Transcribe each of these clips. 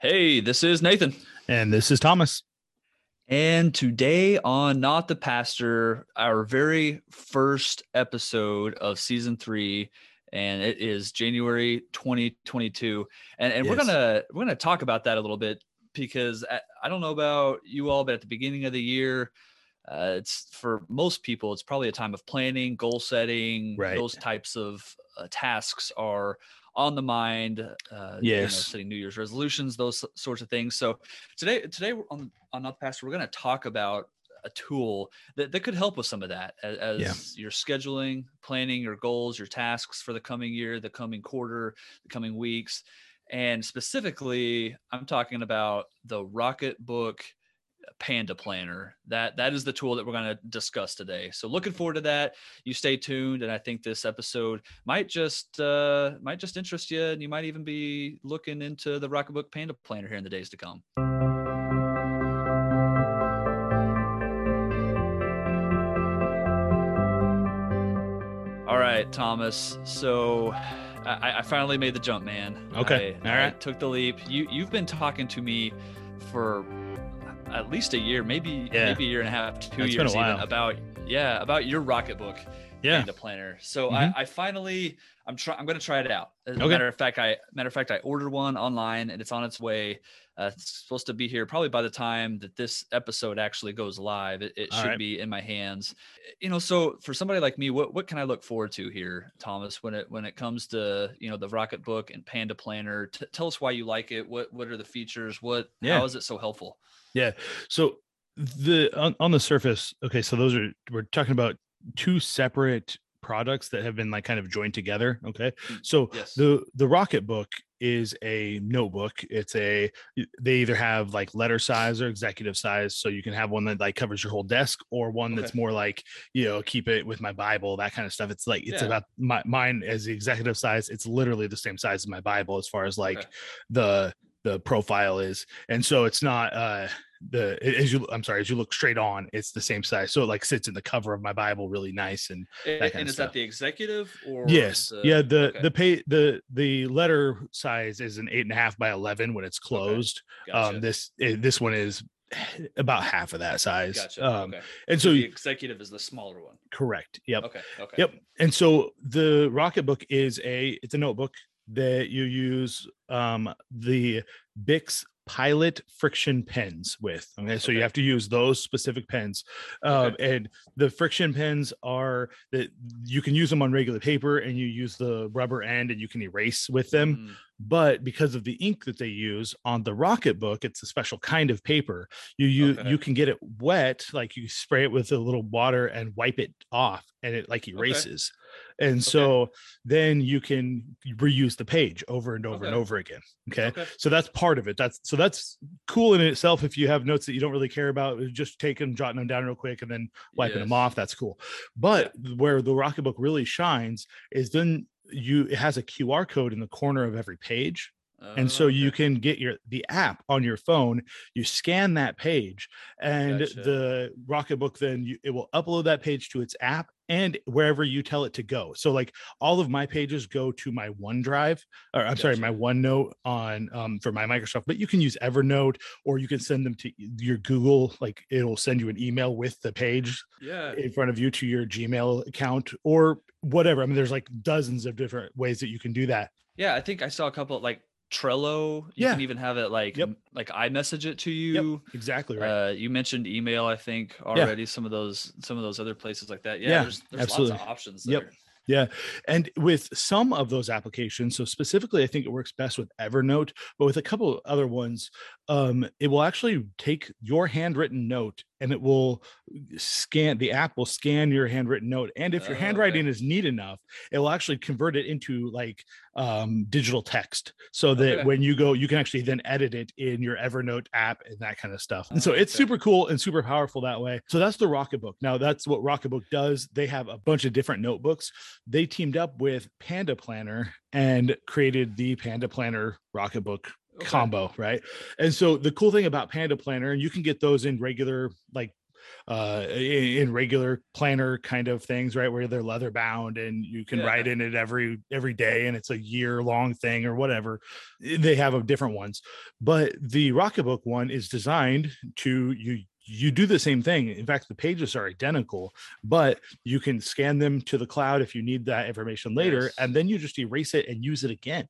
Hey, this is Nathan. And this is Thomas. And today on Not the Pastor, our very first episode of season three, and it is January 2022. And, and yes. we're gonna we're gonna talk about that a little bit because I, I don't know about you all, but at the beginning of the year, uh, it's for most people, it's probably a time of planning, goal setting. Right. Those types of uh, tasks are on the mind. Uh, yes. You know, setting New Year's resolutions, those sorts of things. So today, today on on Not Pastor, we're going to talk about a tool that, that could help with some of that as, as yeah. you're scheduling, planning your goals, your tasks for the coming year, the coming quarter, the coming weeks. And specifically, I'm talking about the Rocketbook Panda Planner. That that is the tool that we're going to discuss today. So looking forward to that. You stay tuned, and I think this episode might just uh, might just interest you, and you might even be looking into the Rocketbook Panda Planner here in the days to come. All right, Thomas. So I, I finally made the jump, man. Okay. I, All right. I took the leap. You you've been talking to me for at least a year, maybe yeah. maybe a year and a half, two years even about yeah about your Rocketbook yeah the planner. So mm-hmm. I, I finally I'm trying I'm going to try it out. As okay. a matter of fact, I matter of fact I ordered one online and it's on its way. Uh, it's supposed to be here probably by the time that this episode actually goes live. It, it should right. be in my hands. You know, so for somebody like me, what what can I look forward to here, Thomas, when it when it comes to you know the Rocket Book and Panda Planner? T- tell us why you like it. What what are the features? What yeah. how is it so helpful? Yeah. So the on, on the surface, okay, so those are we're talking about two separate products that have been like kind of joined together okay mm, so yes. the the rocketbook is a notebook it's a they either have like letter size or executive size so you can have one that like covers your whole desk or one okay. that's more like you know keep it with my bible that kind of stuff it's like it's yeah. about my mine as the executive size it's literally the same size as my bible as far as like okay. the the profile is and so it's not uh the as you i'm sorry as you look straight on it's the same size so it like sits in the cover of my bible really nice and that and, and is stuff. that the executive or yes the, yeah the okay. the pay the the letter size is an eight and a half by 11 when it's closed okay. gotcha. um this eh, this one is about half of that size gotcha. um okay. and so, so the executive is the smaller one correct yep okay okay yep and so the rocket book is a it's a notebook that you use um the Bix pilot friction pens with okay so okay. you have to use those specific pens um, okay. and the friction pens are that you can use them on regular paper and you use the rubber end and you can erase with them mm. but because of the ink that they use on the rocket book, it's a special kind of paper you you okay. you can get it wet like you spray it with a little water and wipe it off and it like erases and okay. so then you can reuse the page over and over okay. and over again okay? okay? so that's part of it that's so that's cool in itself if you have notes that you don't really care about just take them jotting them down real quick and then wiping yes. them off that's cool but yeah. where the rocketbook really shines is then you it has a qr code in the corner of every page and so oh, okay. you can get your the app on your phone you scan that page and gotcha. the rocketbook then you, it will upload that page to its app and wherever you tell it to go. So like all of my pages go to my OneDrive, or I'm gotcha. sorry, my OneNote on um, for my Microsoft, but you can use Evernote or you can send them to your Google, like it'll send you an email with the page yeah. in front of you to your Gmail account or whatever. I mean, there's like dozens of different ways that you can do that. Yeah, I think I saw a couple like Trello. You yeah. can even have it like yep. like iMessage it to you. Yep. Exactly right. Uh, you mentioned email, I think already. Yeah. Some of those some of those other places like that. Yeah, yeah there's, there's absolutely. lots of options. There. Yep. Yeah. And with some of those applications, so specifically, I think it works best with Evernote, but with a couple other ones, um, it will actually take your handwritten note and it will scan the app will scan your handwritten note. And if your oh, handwriting okay. is neat enough, it will actually convert it into like um, digital text so that okay. when you go, you can actually then edit it in your Evernote app and that kind of stuff. And so it's okay. super cool and super powerful that way. So that's the Rocketbook. Now, that's what Rocketbook does. They have a bunch of different notebooks. They teamed up with Panda Planner and created the Panda Planner Rocketbook okay. combo, right? And so the cool thing about Panda Planner, and you can get those in regular like uh in, in regular planner kind of things right where they're leather bound and you can Yeah. write in it every every day and it's a year long thing or whatever they have a different ones but the rocketbook one is designed to you you do the same thing in fact the pages are identical but you can scan them to the cloud if you need that information later Yes. and then you just erase it and use it again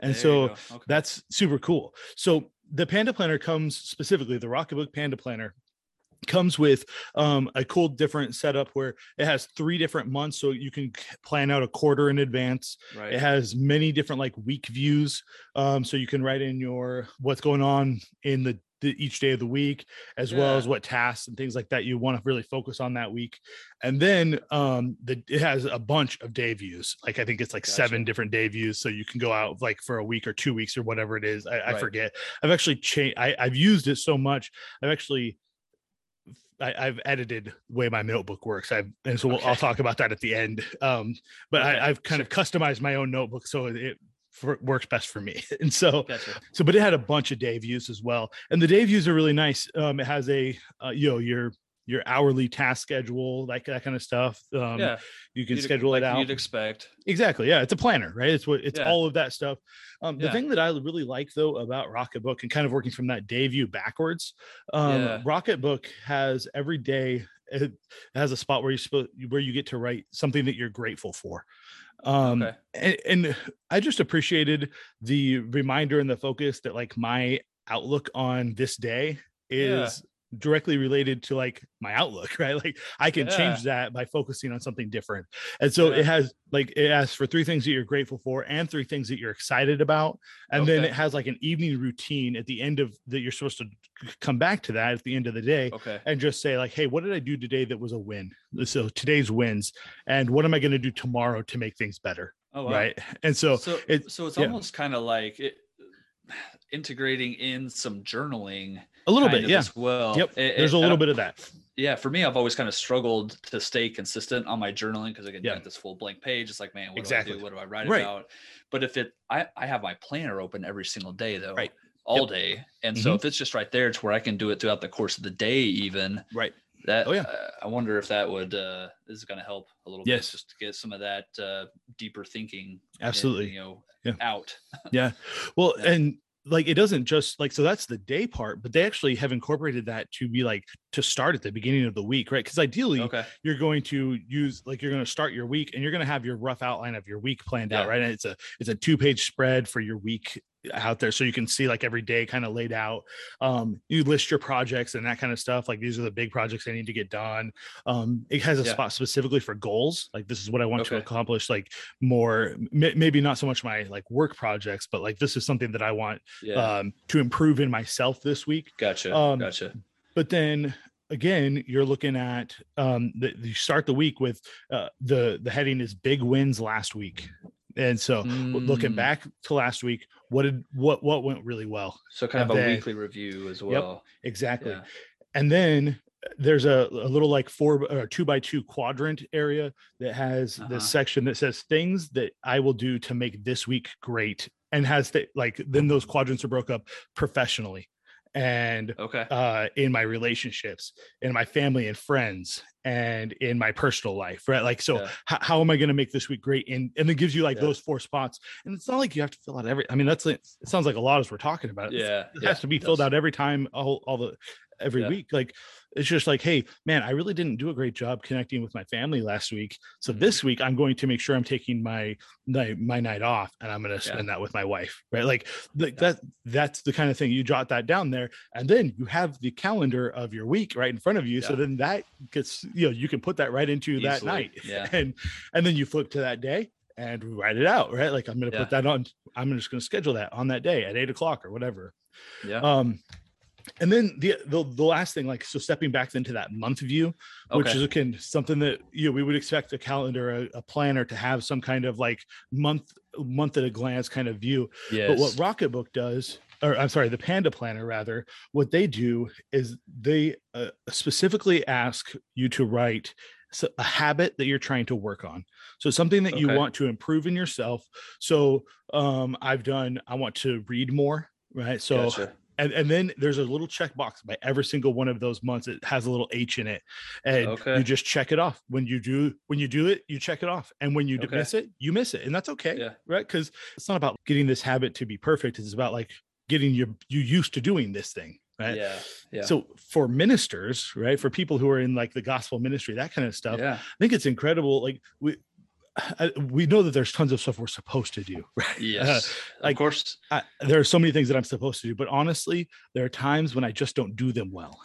and There so. Okay. that's super cool. So the Panda Planner comes specifically the Rocketbook Panda Planner comes with um, a cool different setup where it has three different months so you can plan out a quarter in advance right. it has many different like week views um, so you can write in your what's going on in the, the each day of the week as well as what tasks and things like that you want to really focus on that week. And then um the it has a bunch of day views. Like i think it's like seven different day views so you can go out like for a week or two weeks or whatever it is. I, I forget. I've actually changed i've used it so much. I've actually I, I've edited the way my notebook works. I've and so we'll, I'll talk about that at the end. Um, but Okay, I, I've kind of customized my own notebook so it for, works best for me. And so Gotcha. so but it had a bunch of day views as well and the day views are really nice um it has a uh, you know your your hourly task schedule like that kind of stuff um yeah. you can you'd- schedule like it out You'd expect. exactly yeah it's a planner right it's what it's Yeah. all of that stuff um the Yeah. thing that i really like though about rocketbook and kind of working from that day view backwards um Yeah. rocketbook has every day it has a spot where you where you get to write something that you're grateful for um Okay. and, and i just appreciated the reminder and the focus that like my outlook on this day is directly related to like my outlook right like i can Yeah. change that by focusing on something different and so Yeah. it has like it asks for three things that you're grateful for and three things that you're excited about and then it has like an evening routine at the end of that you're supposed to come back to that at the end of the day Okay. and just say like hey what did i do today that was a win so today's wins and what am i going to do tomorrow to make things better Oh, wow. right and so so it- so it's yeah. almost kind of like it, integrating in some journaling a little bit yeah as well yep It- there's it- a I little bit of that yeah for me i've always kind of struggled to stay consistent on my journaling because again Yeah. you this full blank page it's like man what Exactly. do i do what do i write Right. about but if it I, I have my planner open every single day though Right. all Yep. day and so Mhm. if it's just right there it's where i can do it throughout the course of the day even right that Oh, yeah. uh, i wonder if that would uh this is going to help a little Yes. bit just to get some of that uh deeper thinking in, Absolutely. you know Yeah. out yeah well Yeah. and like it doesn't just like so that's the day part but they actually have incorporated that to be like to start at the beginning of the week right? Because ideally okay. you're going to use like you're going to start your week and you're going to have your rough outline of your week planned out right? And it's a it's a two page spread for your week out there so you can see like every day kind of laid out. Um you list your projects and that kind of stuff like these are the big projects i need to get done. Um it has a Yeah. spot specifically for goals like this is what i want to accomplish like more m- maybe not so much my like work projects but like this is something that i want yeah. um to improve in myself this week. Gotcha um, gotcha. but then again you're looking at um the, you start the week with uh the the heading is big wins last week and so looking Mm. back to last week what did what what went really well? So kind of a of the- weekly review as well. exactly. Yeah. And then there's a, a little like four or two by two quadrant area that has Uh-huh. this section that says things that I will do to make this week great and has the, like then those quadrants are broke up professionally and okay. uh in my relationships in my family and friends and in my personal life right? Like so Yeah. how, how am i going to make this week great? And and it gives you like Yeah. those four spots. And it's not like you have to fill out every i mean that's it it sounds like a lot as we're talking about it. Yeah it yeah, has to be filled out every time all, all the every Yeah. week. Like it's just like hey man i really didn't do a great job connecting with my family last week so Mhm. this week i'm going to make sure i'm taking my my, my night off and i'm going to Yeah. spend that with my wife right like like Yeah. that that's the kind of thing you jot that down there and then you have the calendar of your week right in front of you so then that gets you know you can put that right into that night yeah. and and then you flip to that day and write it out right like i'm going to Yeah. put that on i'm just going to schedule that on that day at eight o'clock or whatever yeah um and then the, the the last thing like so stepping back into that month view which Okay. is again something that you know we would expect a calendar a, a planner to have some kind of like month month at a glance kind of view yes. but what rocketbook does or i'm sorry the panda planner rather what they do is they uh, specifically ask you to write a habit that you're trying to work on so something that you want to improve in yourself so um i've done i want to read more right so Gotcha. And and then there's a little checkbox by every single one of those months. It has a little H in it, and Okay. you just check it off. When you do when you do it, you check it off, and when you Okay. miss it, you miss it, and that's okay, Yeah. right? Because it's not about getting this habit to be perfect. It's about like getting you you used to doing this thing, right? Yeah. Yeah. So for ministers, right, for people who are in like the gospel ministry, that kind of stuff, yeah. I think it's incredible. Like we. We know that there's tons of stuff we're supposed to do, right? Yes. like- of course. I, there are so many things that I'm supposed to do, but honestly, there are times when I just don't do them well.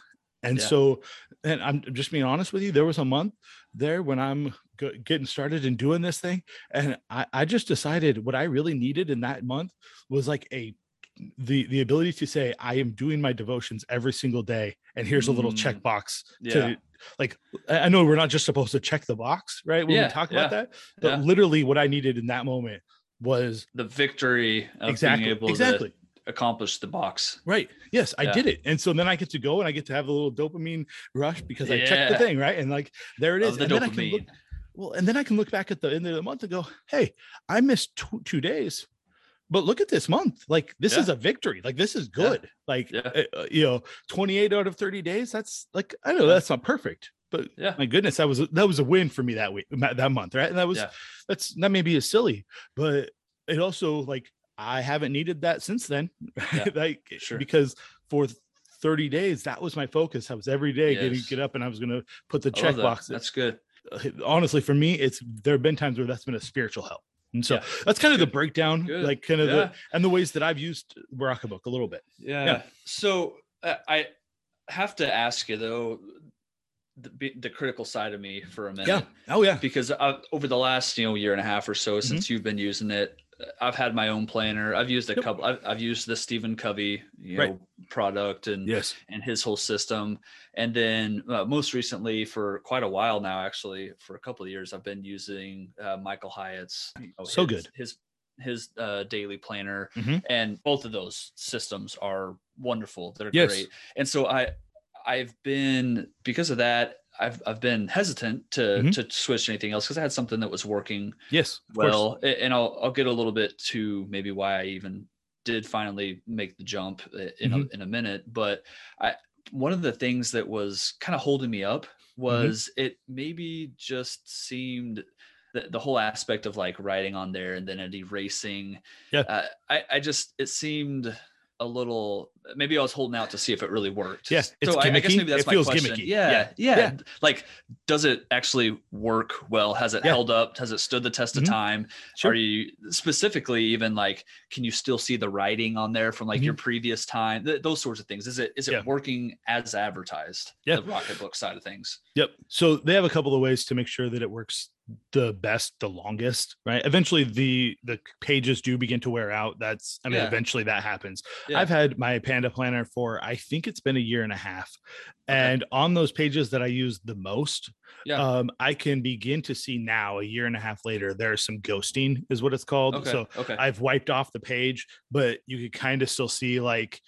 And Yeah. so, and I'm just being honest with you, there was a month there when I'm g- getting started and doing this thing. And I, I just decided what I really needed in that month was like a, the, the ability to say, I am doing my devotions every single day. And here's a little Mm. checkbox Yeah. to like, I know we're not just supposed to check the box, right? When Yeah, we talk yeah, about that, but yeah. literally what I needed in that moment was The victory of exactly, being able exactly. to accomplish the box. Right. Yes, I did it. And so then I get to go and I get to have a little dopamine rush because I checked the thing, right? And like there it is. Of the and then I can look dopamine. well, and then I can look back at the end of the month and go, hey, I missed two, two days. But look at this month. Like this Yeah. is a victory. Like this is Yeah. good. Like Yeah. uh, uh, you know, 28 out of 30 days. That's like I know that's not perfect, but Yeah. my goodness, that was that was a win for me that week that month, right? And that was Yeah. that's that may be a silly, but it also like I haven't needed that since then. Yeah, like sure. because for 30 days that was my focus. I was every day getting get up and I was gonna put the check that. box. That's good. Honestly, for me, it's there have been times where that's been a spiritual help. And so Yeah. that's kind of the breakdown, Good. like kind of Yeah. the and the ways that I've used Rocketbook a little bit. Yeah. yeah. So uh, I have to ask you though, the, the critical side of me for a minute. Yeah. Oh yeah. Because i over the last you know year and a half or so Mm-hmm. since you've been using it, uh, I've had my own planner. I've used a Yep. couple. I've, I've used the Stephen Covey you Right. know product and Yes. and his whole system. And then uh, most recently, for quite a while now, actually, for a couple of years, I've been using uh, Michael Hyatt's. you know, So his- good. His his uh, daily planner, Mhm. and both of those systems are wonderful. They're Yes. great. And so I, I've been because of that. I've I've been hesitant to Mhm. to switch anything else because I had something that was working Yes. of course. well and i'll i'll get a little bit to maybe why i even did finally make the jump in Mm-hmm. a, in a minute but i one of the things that was kind of holding me up Mm-hmm. was it maybe just seemed the, the whole aspect of like writing on there and then it erasing Yeah. uh, i i just it seemed a little maybe i was holding out to see if it really worked Yeah, it's so I, I guess maybe that's It my feels question gimmicky. Yeah, Yeah, yeah yeah. like does it actually work well has it Yeah. held up has it stood the test Mhm. of time Sure. are you specifically even like can you still see the writing on there from like your previous time Th- those sorts of things is it is it Mm-hmm. Yeah. working as advertised Yeah. the rocketbook side of things Yep. So they have a couple of ways to make sure that it works the best, the longest, right? Eventually the the pages do begin to wear out. That's I mean, Yeah. eventually that happens. Yeah. I've had my Panda planner for I think it's been a year and a half. Okay. And on those pages that I use the most, Yeah. um, I can begin to see now a year and a half later, there's some ghosting, is what it's called. okay So okay I've wiped off the page, but you could kind of still see like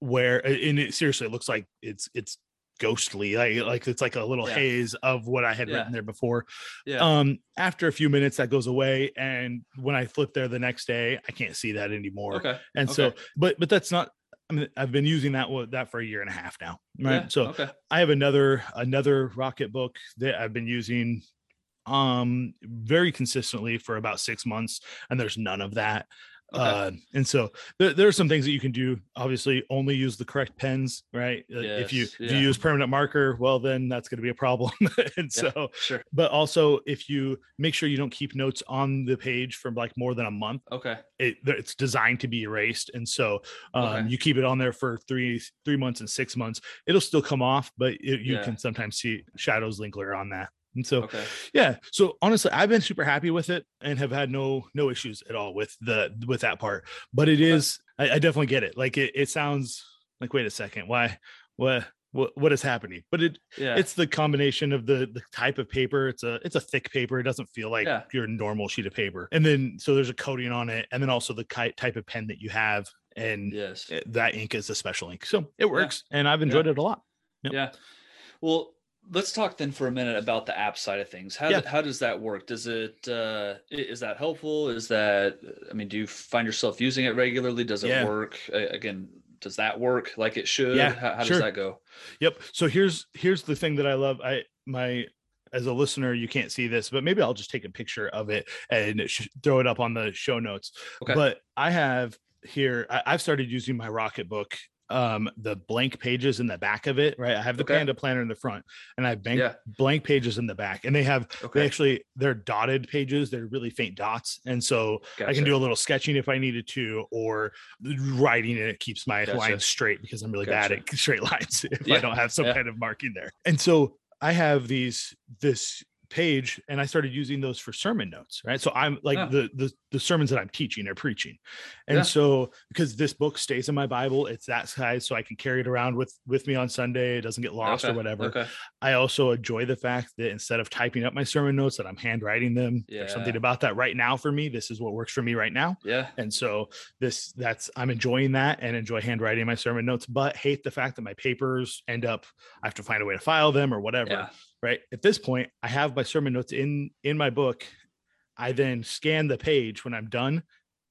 where and it seriously it looks like it's it's ghostly like like it's like a little Yeah. haze of what I had Yeah. written there before. yeah Um after a few minutes that goes away and when I flip there the next day I can't see that anymore. okay And so but but that's not I mean I've been using that one that for a year and a half now. Right. Yeah, So okay I have another another rocket book that I've been using um very consistently for about six months and there's none of that Okay. uh and so there, there are some things that you can do obviously only use the correct pens right Uh, if you Yes, if you use permanent marker well then that's going to be a problem and Yeah. so sure but also if you make sure you don't keep notes on the page for like more than a month okay it, it's designed to be erased and so um, Okay. you keep it on there for three three months and six months it'll still come off but it, you Yeah. can sometimes see shadows linkler on that and so okay. yeah so honestly i've been super happy with it and have had no no issues at all with the with that part. But it is i, I definitely get it. Like it, it sounds like wait a second why what what what is happening? But it yeah. it's the combination of the the type of paper. It's a it's a thick paper. It doesn't feel like Yeah. your normal sheet of paper. And then so there's a coating on it and then also the type of pen that you have and yes. that ink is a special ink. So it works and i've enjoyed it a lot. Yep. Yeah. Well, let's talk then for a minute about the app side of things. How, Yeah. how does that work? Does it uh, is that helpful? Is that I mean, do you find yourself using it regularly? Does it Yeah. work? Again, does that work like it should? Yeah, How, how sure. does that go? Yep. So here's here's the thing that I love. I my as a listener, you can't see this, but maybe I'll just take a picture of it and sh- throw it up on the show notes. Okay. But I have here. I, I've started using my Rocket Book. Um, the blank pages in the back of it, right? I have the Okay. Panda Planner in the front, and I have blank Yeah. blank pages in the back, and they have they actually they're dotted pages. They're really faint dots, and so I can do a little sketching if I needed to, or writing, and it keeps my Gotcha. lines straight because I'm really bad at straight lines if Yeah, I don't have some yeah. kind of marking there. And so I have these this page, and I started using those for sermon notes, right? So I'm like Yeah. the the the sermons that I'm teaching or preaching, and Yeah. so because this book stays in my Bible, it's that size, so I can carry it around with with me on Sunday. It doesn't get lost or whatever. Okay. I also enjoy the fact that instead of typing up my sermon notes, that I'm handwriting them. There's something about that right now for me. This is what works for me right now. Yeah. And so this that's I'm enjoying that and enjoy handwriting my sermon notes, but hate the fact that my papers end up I have to find a way to file them or whatever. Right. At this point, I have my sermon notes in in my book. I then scan the page when I'm done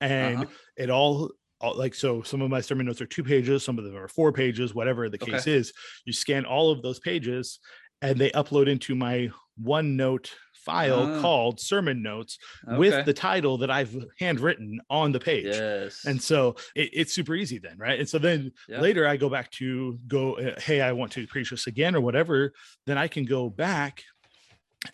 and Uh-huh. it all, all like so some of my sermon notes are two pages, some of them are four pages, whatever the case Okay. is. You scan all of those pages and they upload into my OneNote file Ah. called sermon notes Okay. with the title that I've handwritten on the page. yes. And so it, it's super easy then, right? And so then Yeah. later I go back to go, uh, hey, I want to preach this again or whatever. Then I can go back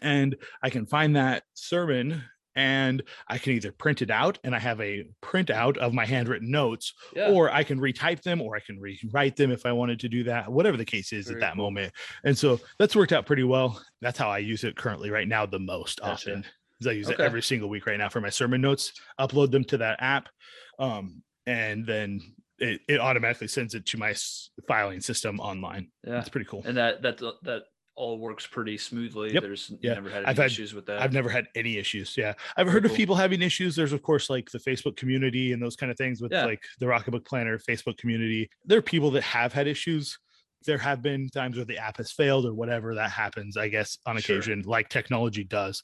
and I can find that sermon and I can either print it out and I have a printout of my handwritten notes, yeah. or I can retype them or I can rewrite them if I wanted to do that, whatever the case is Very at that cool. moment. And so that's worked out pretty well. That's how I use it currently right now the most Gotcha. often. Is I use it every single week right now for my sermon notes, upload them to that app. Um, and then it, it automatically sends it to my filing system online. yeah. It's pretty cool. And that that that all works pretty smoothly. Yep. There's Yeah. never had any I've had- issues with that. I've never had any issues. Yeah. I've heard of people having issues. There's of course like the Facebook community and those kind of things with Yeah. like the Rocketbook Planner Facebook community. There are people that have had issues. There have been times where the app has failed or whatever that happens, I guess, on Sure. occasion, like technology does.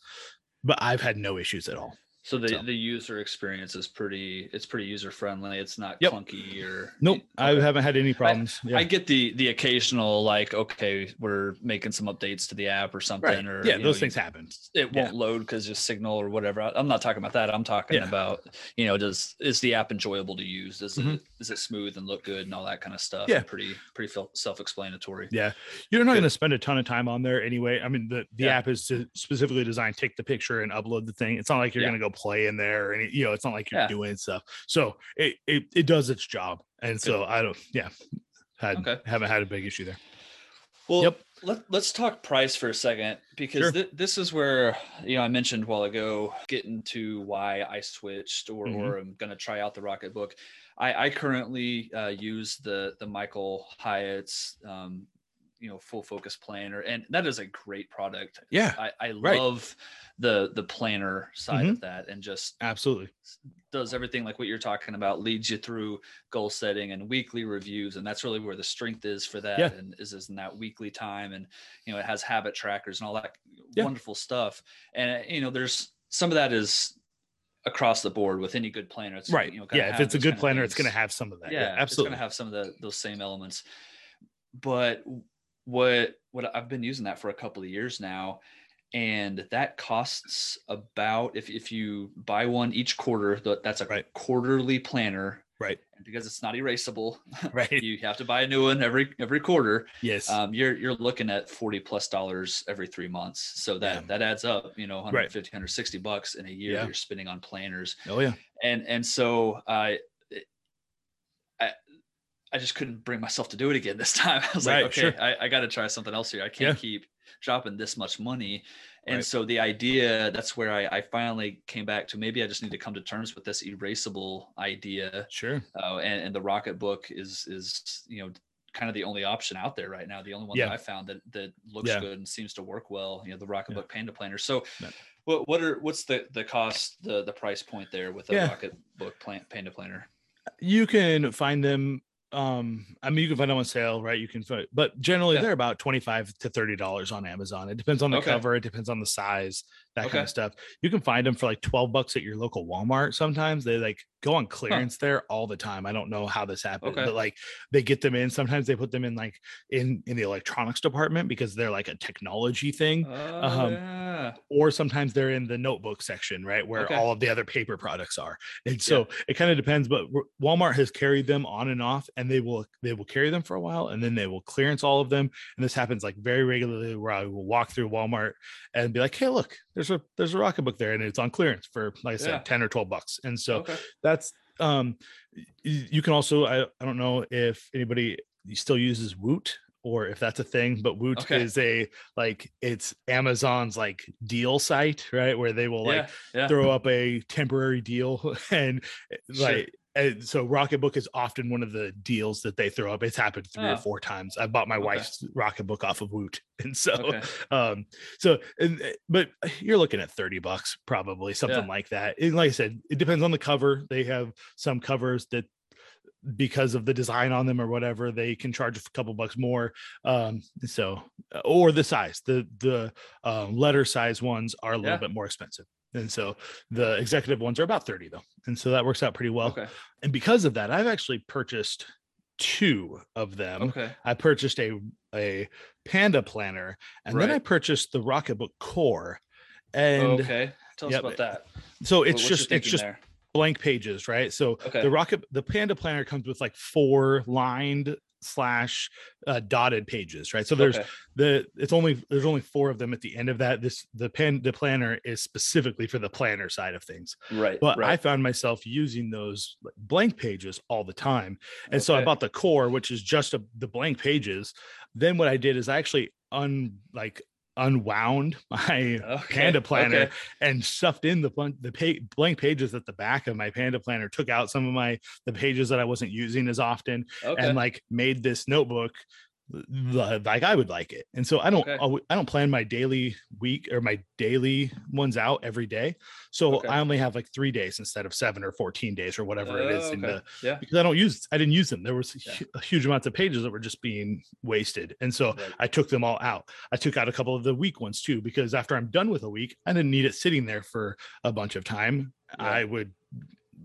But I've had no issues at all. So the So- the user experience is pretty it's pretty user friendly. It's not Yep. clunky or Nope. I haven't had any problems. yeah. I get the the occasional like okay we're making some updates to the app or something right. or yeah, you know, those you- things happen. it Yeah. won't load because just signal or whatever. I- I'm not talking about that. I'm talking Yeah. about you know does is the app enjoyable to use? Is Mhm. it is it smooth and look good and all that kind of stuff? Yeah. pretty pretty self explanatory. Yeah. You're not going to spend a ton of time on there anyway. I mean, the, the app is to specifically designed take the picture and upload the thing. It's not like you're going to go play in there and you know, it's not like you're Yeah. doing stuff. So it, it, it does its job. And so I don't, yeah, had, Okay. haven't had a big issue there. Well, Yep. let, let's talk price for a second because Sure. thi- this is where you know I mentioned a while ago getting to why I switched or Mhm. or I'm going to try out the Rocket Book. I, I currently uh, use the the Michael Hyatt's um, you know full focus planner, and that is a great product. Yeah, I, I Right. love the the planner side Mhm. of that, and just absolutely. does everything like what you're talking about leads you through goal setting and weekly reviews and that's really where the strength is for that Yeah. and is, is in that weekly time and you know it has habit trackers and all that Yeah. wonderful stuff and uh, you know there's some of that is across the board with any good planner it's Right. you know, yeah. If it's a good planner, it's going to have some of that. yeah, Yeah, it's absolutely. going to have some of the those same elements but what what I've been using that for a couple of years now and that costs about if if you buy one each quarter th- that's a Right. quarterly planner Right. and because it's not erasable Right. you have to buy a new one every every quarter yes. um, you're you're looking at 40 plus dollars every three months so that Yeah. that adds up you know 150 160 bucks in a year Yeah. you're spending on planners oh yeah. and and so I I just couldn't bring myself to do it again this time. I was Right, like, okay, sure. I, I got to try something else here. I can't Yeah. keep dropping this much money. And Right. so the idea that's where I, I finally came back to maybe I just need to come to terms with this erasable idea. Sure. Uh, and, and the Rocket Book is is you know kind of the only option out there right now. The only one Yeah. that I found that that looks Yeah. good and seems to work well. You know, the Rocket. Book Panda Planner. So. What, what are what's the the cost the the price point there with the Yeah. Rocket Book plan, Panda Planner? you can find them um i mean you can find them on sale right you can find but generally Yeah. they're about 25 to 30 dollars on amazon it depends on the Okay. cover it depends on the size that Okay. kind of stuff. You can find them for like 12 bucks at your local Walmart. Sometimes they like go on clearance there all the time. I don't know how this happened, Okay. but like they get them in. Sometimes they put them in like in in the electronics department because they're like a technology thing. Oh, Um, yeah. Or sometimes they're in the notebook section, right, where Okay. all of the other paper products are. And so it kind of depends. But Walmart has carried them on and off, and they will they will carry them for a while, and then they will clearance all of them. And this happens like very regularly, where I will walk through Walmart and be like, "Hey, look, there's a there's a rocket book there, and it's on clearance for like I said, Yeah. ten or twelve bucks." And so okay. that's um you can also I, I don't know if anybody still uses woot or if that's a thing but woot Okay. is a like it's amazon's like deal site right where they will like yeah. Yeah. throw up a temporary deal and Sure. like and so rocketbook is often one of the deals that they throw up it's happened three Oh. or four times i bought my Okay. wife's rocketbook off of woot and so Okay. um so and, uh, but you're looking at 30 bucks probably something Yeah. like that and like i said it depends on the cover they have some covers that because of the design on them or whatever they can charge a couple bucks more um so or the size the the uh, letter size ones are a little Yeah. bit more expensive and so the executive ones are about 30 though and so that works out pretty well okay. and because of that i've actually purchased two of them Okay. I purchased a a Panda planner, and then I purchased the Rocketbook Core, and okay. Tell us Yep, about that. so it's just it's just there? blank pages, right? So Okay. the Rocket the Panda planner comes with like four lined slash uh, dotted pages, right? So there's Okay. the it's only there's only four of them at the end of that. This the pen the planner is specifically for the planner side of things, right. but I found myself using those blank pages all the time. And so I bought the core, which is just a, the blank pages. Then what I did is I actually un like unwound my Okay, Panda planner okay. and stuffed in the blank the pa- blank pages at the back of my Panda planner. Took out some of my the pages that I wasn't using as often, Okay. and like made this notebook like I would like it. And so I don't Okay. I don't plan my daily week or my daily ones out every day. So Okay. I only have like 3 days instead of 7 or 14 days or whatever it is Oh, in okay. the yeah. because I don't use I didn't use them. There was Yeah. hu- huge amounts of pages that were just being wasted. And so Right. I took them all out. I took out a couple of the week ones too because after I'm done with a week, I didn't need it sitting there for a bunch of time. Yeah. I would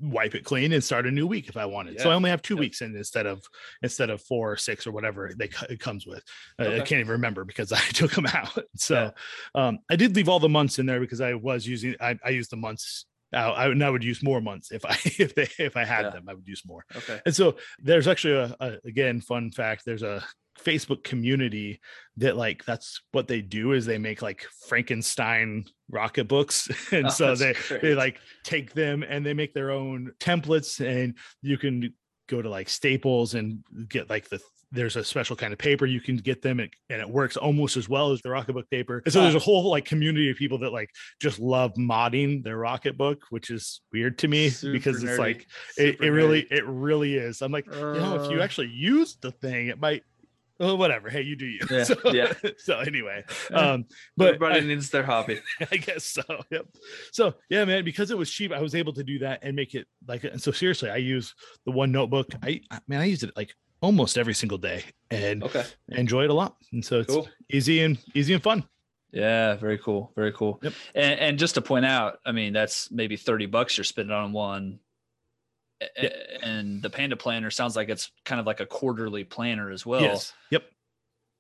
wipe it clean and start a new week if I wanted. So I only have two weeks in instead of instead of four or six or whatever they it comes with. Uh, I can't even remember because I took them out. So um, I did leave all the months in there because I was using I, I used the months out. I, and I would use more months if I if they if I had Yeah. them. I would use more. Okay. And so there's actually a, a again fun fact. There's a Facebook community that like that's what they do is they make like Frankenstein rocket books, and Oh, so they great. they like take them and they make their own templates, and you can go to like Staples and get like the there's a special kind of paper you can get them and, and it works almost as well as the rocketbook paper and so there's a whole like community of people that like just love modding their rocketbook which is weird to me because it's nerdy. like it, it really nerdy. it really is i'm like you know if you Uh. actually use the thing it might well, whatever hey you do you Yeah, so, yeah. so anyway um but everybody I, needs their hobby. I guess so yep so yeah man because it was cheap i was able to do that and make it like and so seriously i use the one notebook i I- man i use it like almost every single day and Okay. enjoy it a lot and so it's Cool. easy and easy and fun Yeah, very cool. Very cool. Yep. And, and just to point out, I mean, that's maybe 30 bucks you're spending on one. Yeah. And the Panda Planner sounds like it's kind of like a quarterly planner as well. yes yep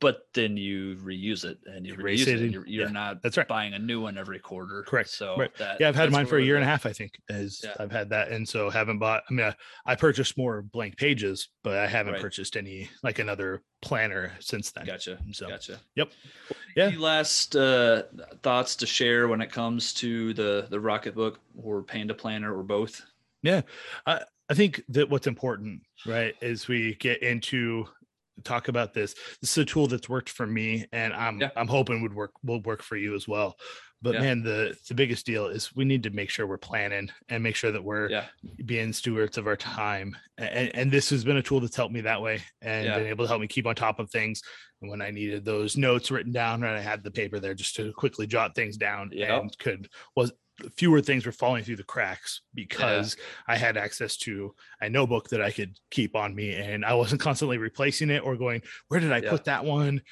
But then you reuse it and you Erase reuse it it. and- you're you're yeah, not that's right. buying a new one every quarter. Correct, So right. that, yeah i've had mine for a year and a half i think as Yeah. i've had that and so haven't bought i mean I, I purchased more blank pages but i haven't Right. purchased any like another planner since then Gotcha. so Gotcha. yep Yeah. Any last uh, thoughts to share when it comes to the the Rocketbook or Panda Planner or both? Yeah, I I think that what's important, right, as we get into talk about this, this is a tool that's worked for me, and I'm Yeah. I'm hoping would work will work for you as well. But Yeah. man, the the biggest deal is we need to make sure we're planning and make sure that we're Yeah. being stewards of our time. And, and this has been a tool that's helped me that way and Yeah. been able to help me keep on top of things. And when I needed those notes written down, right, I had the paper there just to quickly jot things down Yep. and could was fewer things were falling through the cracks because I had access to a notebook that I could keep on me and I wasn't constantly replacing it or going, where did I Yeah. put that one?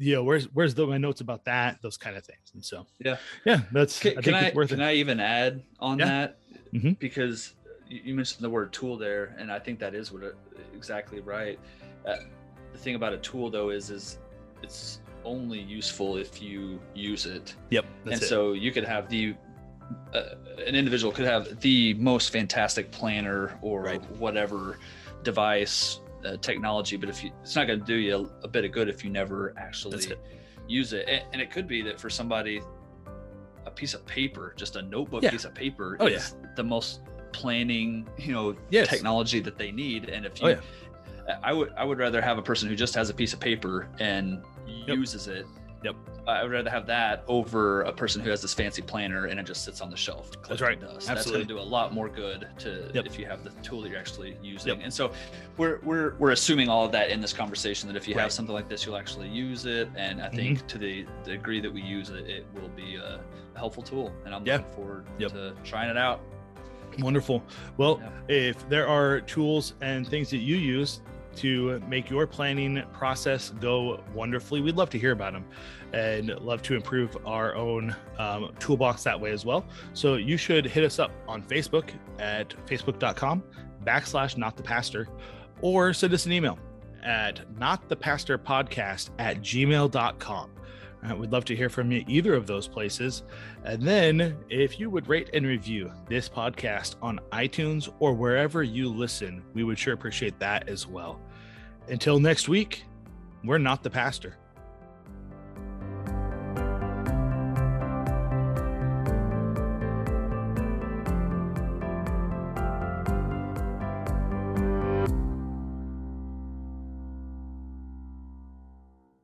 you know, where's where's the my notes about that, those kind of things. And so yeah, yeah, that's can I, can I, can I even add on Yeah. that Mhm. because you mentioned the word tool there, and I think that is what it, exactly right. Uh, the thing about a tool though is is it's only useful if you use it. Yep. And it. so you could have the uh, an individual could have the most fantastic planner or Right. whatever device uh, technology but if you it's not going to do you a, a bit of good if you never actually it. use it and, and it could be that for somebody a piece of paper just a notebook Yeah. piece of paper Oh, is the most planning you know Yes. technology that they need and if Oh, you I would I would rather have a person who just has a piece of paper and Yep. uses it. Yep. I would rather have that over a person who has this fancy planner and it just sits on the shelf. collecting right. Dust. That's Absolutely. going to do a lot more good to Yep. if you have the tool that you're actually using. Yep. And so we're we're we're assuming all of that in this conversation that if you Right. have something like this, you'll actually use it. And I think mm-hmm. to the, the degree that we use it, it will be a, a helpful tool. And I'm Yeah. looking forward Yep. to trying it out. Wonderful. Well, Yeah. if there are tools and things that you use to make your planning process go wonderfully, we'd love to hear about them and love to improve our own um, toolbox that way as well. So you should hit us up on Facebook at facebook.com backslash not the pastor or send us an email at not the pastor podcast at gmail.com. Uh, we'd love to hear from you either of those places. And then, if you would rate and review this podcast on iTunes or wherever you listen, we would sure appreciate that as well. Until next week, we're not the pastor.